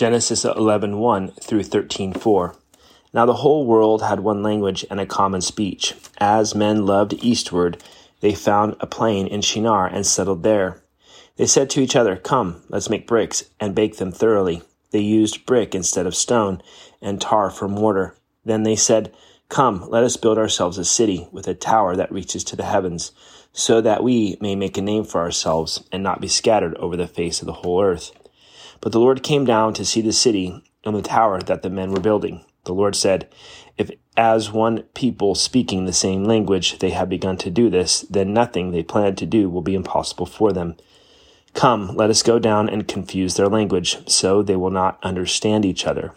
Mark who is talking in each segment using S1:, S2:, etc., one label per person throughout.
S1: Genesis 11:1 through 13:4. Now the whole world had one language and a common speech. As men loved eastward, they found a plain in Shinar and settled there. They said to each other, Come, let's make bricks and bake them thoroughly. They used brick instead of stone and tar for mortar. Then they said, Come, let us build ourselves a city with a tower that reaches to the heavens, so that we may make a name for ourselves and not be scattered over the face of the whole earth. But the Lord came down to see the city and the tower that the men were building. The Lord said, If as one people speaking the same language they have begun to do this, then nothing they plan to do will be impossible for them. Come, let us go down and confuse their language, so they will not understand each other.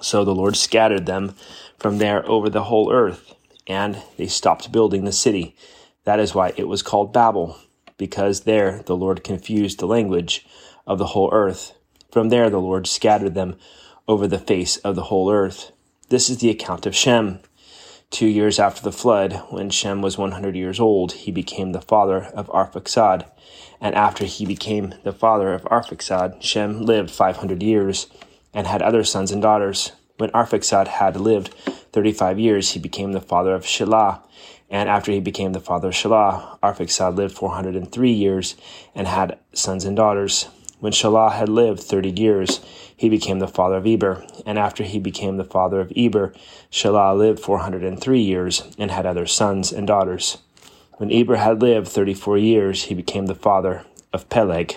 S1: So the Lord scattered them from there over the whole earth, and they stopped building the city. That is why it was called Babel, because there the Lord confused the language of the whole earth. From there the Lord scattered them over the face of the whole earth. This is the account of Shem. Two years after the flood, when Shem was 100 years old, he became the father of Arphaxad. And after he became the father of Arphaxad, Shem lived 500 years and had other sons and daughters. When Arphaxad had lived 35 years, he became the father of Shelah. And after he became the father of Shelah, Arphaxad lived 403 years and had sons and daughters. When Shelah had lived 30 years, he became the father of Eber. And after he became the father of Eber, Shelah lived 403 years and had other sons and daughters. When Eber had lived 34 years, he became the father of Peleg.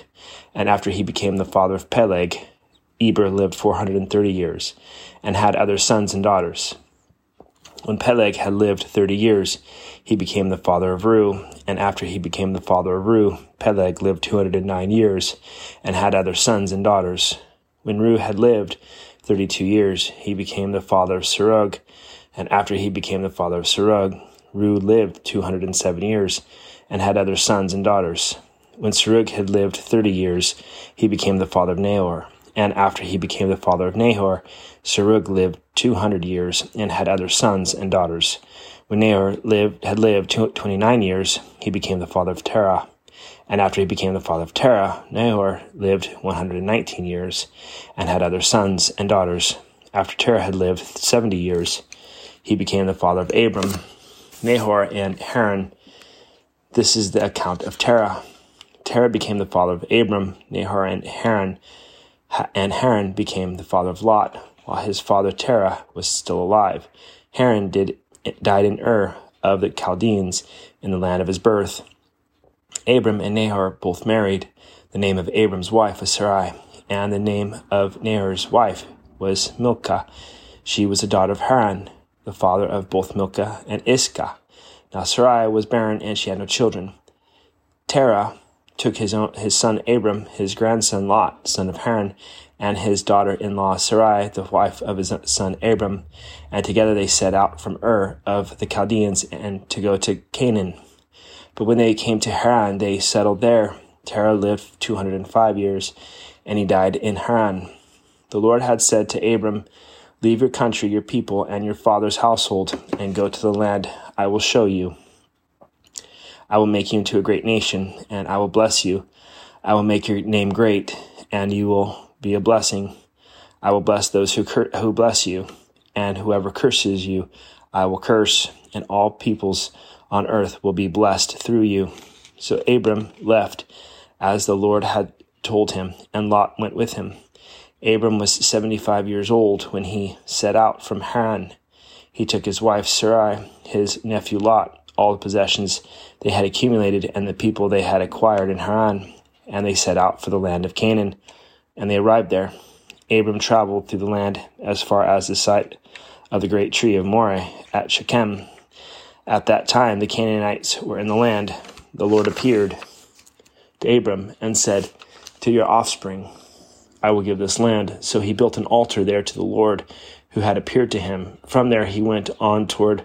S1: And after he became the father of Peleg, Eber lived 430 years and had other sons and daughters. When Peleg had lived 30 years, he became the father of Reu. And after he became the father of Reu, Peleg lived 209 years and had other sons and daughters. When Reu had lived 32 years, he became the father of Serug. And after he became the father of Serug, Reu lived 207 years and had other sons and daughters. When Serug had lived 30 years, he became the father of Nahor. And after he became the father of Nahor, Serug lived 200 years and had other sons and daughters. When Nahor lived, had lived 29 years, he became the father of Terah. And after he became the father of Terah, Nahor lived 119 years and had other sons and daughters. After Terah had lived 70 years, he became the father of Abram, Nahor, and Haran. This is the account of Terah. Terah became the father of Abram, Nahor, and Haran, and Haran became the father of Lot, while his father Terah was still alive. Haran did, died in Ur of the Chaldeans in the land of his birth. Abram and Nahor both married. The name of Abram's wife was Sarai, and the name of Nahor's wife was Milcah. She was the daughter of Haran, the father of both Milcah and Iscah. Now Sarai was barren, and she had no children. Terah took his own, his son Abram, his grandson Lot, son of Haran, and his daughter-in-law Sarai, the wife of his son Abram, and together they set out from Ur of the Chaldeans and to go to Canaan. But when they came to Haran, they settled there. Terah lived 205 years, and he died in Haran. The Lord had said to Abram, Leave your country, your people, and your father's household, and go to the land I will show you. I will make you into a great nation, and I will bless you. I will make your name great, and you will be a blessing. I will bless those who, cur- who bless you, and whoever curses you, I will curse, and all peoples on earth will be blessed through you. So Abram left as the Lord had told him, and Lot went with him. Abram was 75 years old when he set out from Haran. He took his wife Sarai, his nephew Lot, all the possessions they had accumulated, and the people they had acquired in Haran, and they set out for the land of Canaan. And they arrived there. Abram traveled through the land as far as the site of the great tree of Moreh at Shechem, at that time, the Canaanites were in the land. The Lord appeared to Abram and said, To your offspring I will give this land. So he built an altar there to the Lord who had appeared to him. From there he went on toward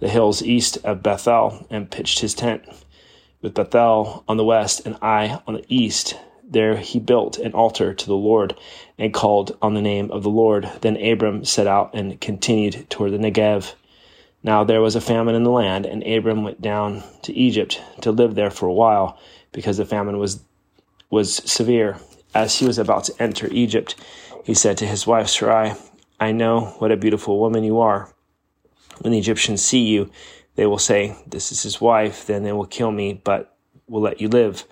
S1: the hills east of Bethel and pitched his tent. With Bethel on the west and Ai on the east, there he built an altar to the Lord and called on the name of the Lord. Then Abram set out and continued toward the Negev. Now there was a famine in the land, and Abram went down to Egypt to live there for a while, because the famine was was severe. As he was about to enter Egypt, he said to his wife Sarai, I know what a beautiful woman you are. When the Egyptians see you, they will say, This is his wife. Then they will kill me, but will let you live.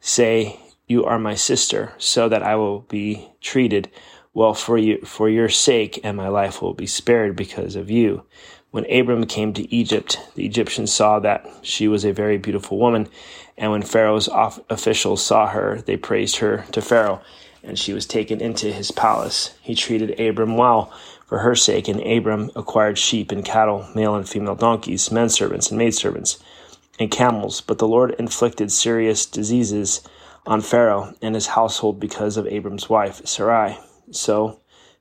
S1: Say, You are my sister, so that I will be treated well for you for your sake, and my life will be spared because of you. When Abram came to Egypt, the Egyptians saw that she was a very beautiful woman, and when Pharaoh's officials saw her, they praised her to Pharaoh, and she was taken into his palace. He treated Abram well for her sake, and Abram acquired sheep and cattle, male and female donkeys, men servants and maidservants, and camels. But the Lord inflicted serious diseases on Pharaoh and his household because of Abram's wife, Sarai. So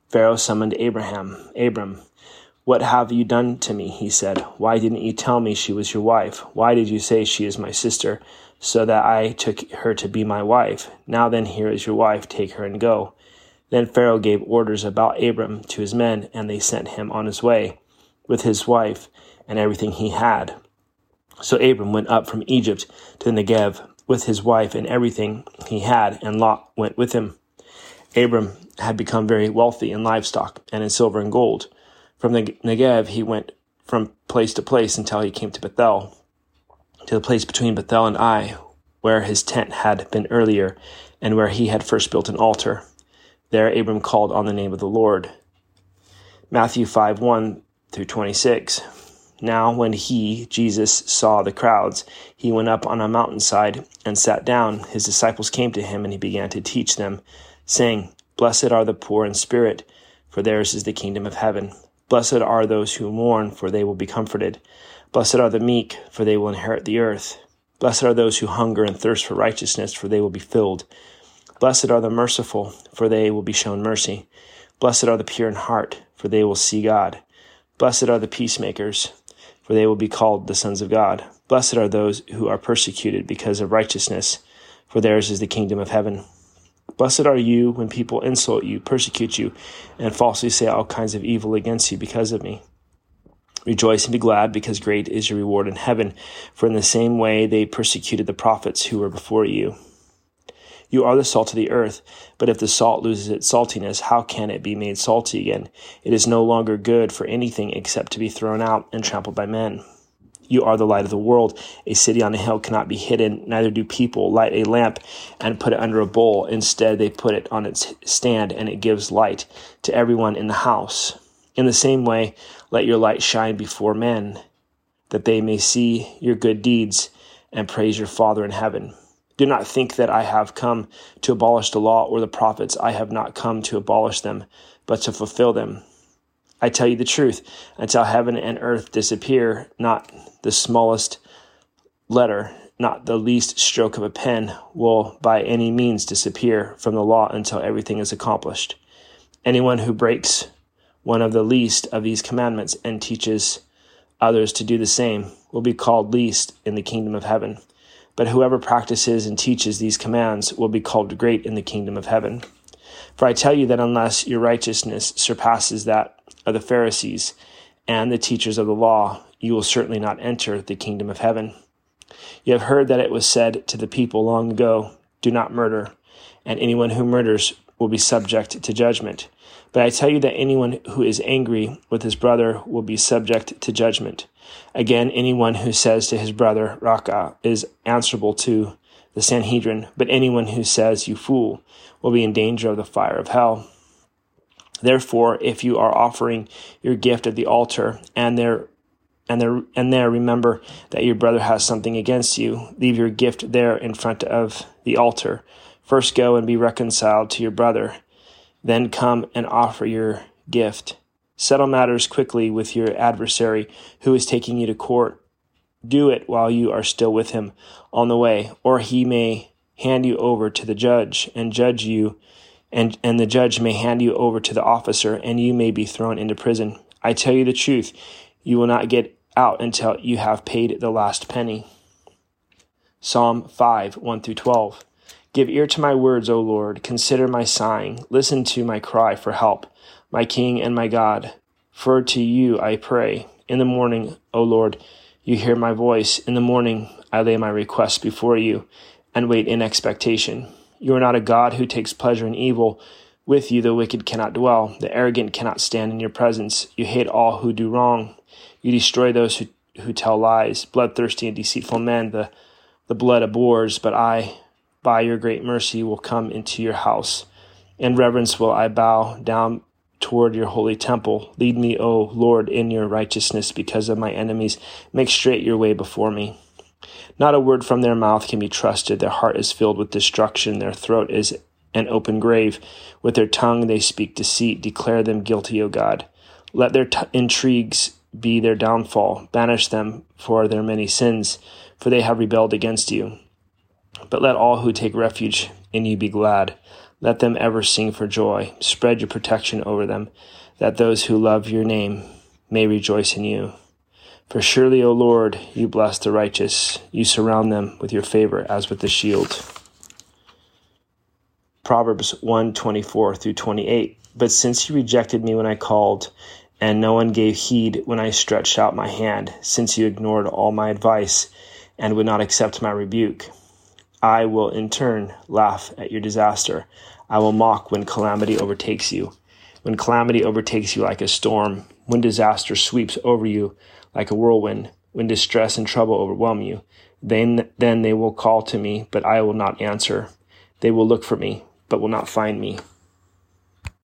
S1: Pharaoh summoned Abraham. Abram, what have you done to me? He said. Why didn't you tell me she was your wife? Why did you say she is my sister, so that I took her to be my wife? Now then, here is your wife. Take her and go. Then Pharaoh gave orders about Abram to his men, and they sent him on his way with his wife and everything he had. So Abram went up from Egypt to the Negev with his wife and everything he had, and Lot went with him. Abram had become very wealthy in livestock and in silver and gold. From the Negev, he went from place to place until he came to Bethel, to the place between Bethel and Ai, where his tent had been earlier, and where he had first built an altar. There Abram called on the name of the Lord. Matthew 5 1 through 26. Now, when he, Jesus, saw the crowds, he went up on a mountainside and sat down. His disciples came to him, and he began to teach them, saying, Blessed are the poor in spirit, for theirs is the kingdom of heaven. Blessed are those who mourn, for they will be comforted. Blessed are the meek, for they will inherit the earth. Blessed are those who hunger and thirst for righteousness, for they will be filled. Blessed are the merciful, for they will be shown mercy. Blessed are the pure in heart, for they will see God. Blessed are the peacemakers, for they will be called the sons of God. Blessed are those who are persecuted because of righteousness, for theirs is the kingdom of heaven. Blessed are you when people insult you, persecute you, and falsely say all kinds of evil against you because of me. Rejoice and be glad, because great is your reward in heaven, for in the same way they persecuted the prophets who were before you. You are the salt of the earth, but if the salt loses its saltiness, how can it be made salty again? It is no longer good for anything except to be thrown out and trampled by men. You are the light of the world. A city on a hill cannot be hidden, neither do people light a lamp and put it under a bowl. Instead, they put it on its stand, and it gives light to everyone in the house. In the same way, let your light shine before men, that they may see your good deeds and praise your Father in heaven. Do not think that I have come to abolish the law or the prophets. I have not come to abolish them, but to fulfill them. I tell you the truth, until heaven and earth disappear, not the smallest letter, not the least stroke of a pen, will by any means disappear from the law until everything is accomplished. Anyone who breaks one of the least of these commandments and teaches others to do the same will be called least in the kingdom of heaven. But whoever practices and teaches these commands will be called great in the kingdom of heaven. For I tell you that unless your righteousness surpasses that of the Pharisees and the teachers of the law, you will certainly not enter the kingdom of heaven. You have heard that it was said to the people long ago, Do not murder, and anyone who murders will be subject to judgment. But I tell you that anyone who is angry with his brother will be subject to judgment. Again, anyone who says to his brother, Raca, is answerable to the Sanhedrin, but anyone who says, You fool, will be in danger of the fire of hell. Therefore, if you are offering your gift at the altar and there and there and there remember that your brother has something against you, leave your gift there in front of the altar. First go and be reconciled to your brother, then come and offer your gift. Settle matters quickly with your adversary who is taking you to court. Do it while you are still with him on the way, or he may hand you over to the judge and judge you and, and the judge may hand you over to the officer, and you may be thrown into prison. I tell you the truth, you will not get out until you have paid the last penny. Psalm 5 1 through 12. Give ear to my words, O Lord. Consider my sighing. Listen to my cry for help, my King and my God. For to you I pray. In the morning, O Lord, you hear my voice. In the morning, I lay my request before you and wait in expectation. You are not a God who takes pleasure in evil. With you the wicked cannot dwell, the arrogant cannot stand in your presence. You hate all who do wrong. You destroy those who, who tell lies. Bloodthirsty and deceitful men, the, the blood abhors, but I, by your great mercy, will come into your house. In reverence will I bow down toward your holy temple. Lead me, O Lord, in your righteousness because of my enemies. Make straight your way before me. Not a word from their mouth can be trusted. Their heart is filled with destruction. Their throat is an open grave. With their tongue they speak deceit. Declare them guilty, O God. Let their t- intrigues be their downfall. Banish them for their many sins, for they have rebelled against you. But let all who take refuge in you be glad. Let them ever sing for joy. Spread your protection over them, that those who love your name may rejoice in you. For surely, O Lord, you bless the righteous. You surround them with your favor as with a shield. Proverbs 1 24 through 28. But since you rejected me when I called, and no one gave heed when I stretched out my hand, since you ignored all my advice and would not accept my rebuke, I will in turn laugh at your disaster. I will mock when calamity overtakes you. When calamity overtakes you like a storm, when disaster sweeps over you like a whirlwind, when distress and trouble overwhelm you, then, then they will call to me, but I will not answer. They will look for me, but will not find me.